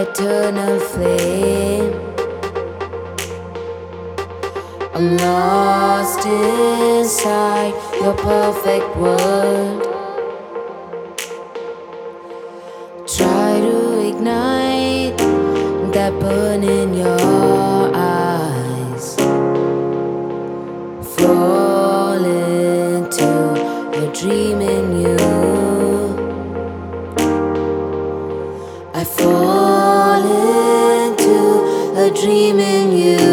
eternal flame. I'm lost inside your perfect world. Try to ignite that burn in your eyes. Fall into a dream in you. Dream in you.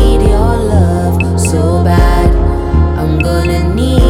need your love so bad. I'm gonna need.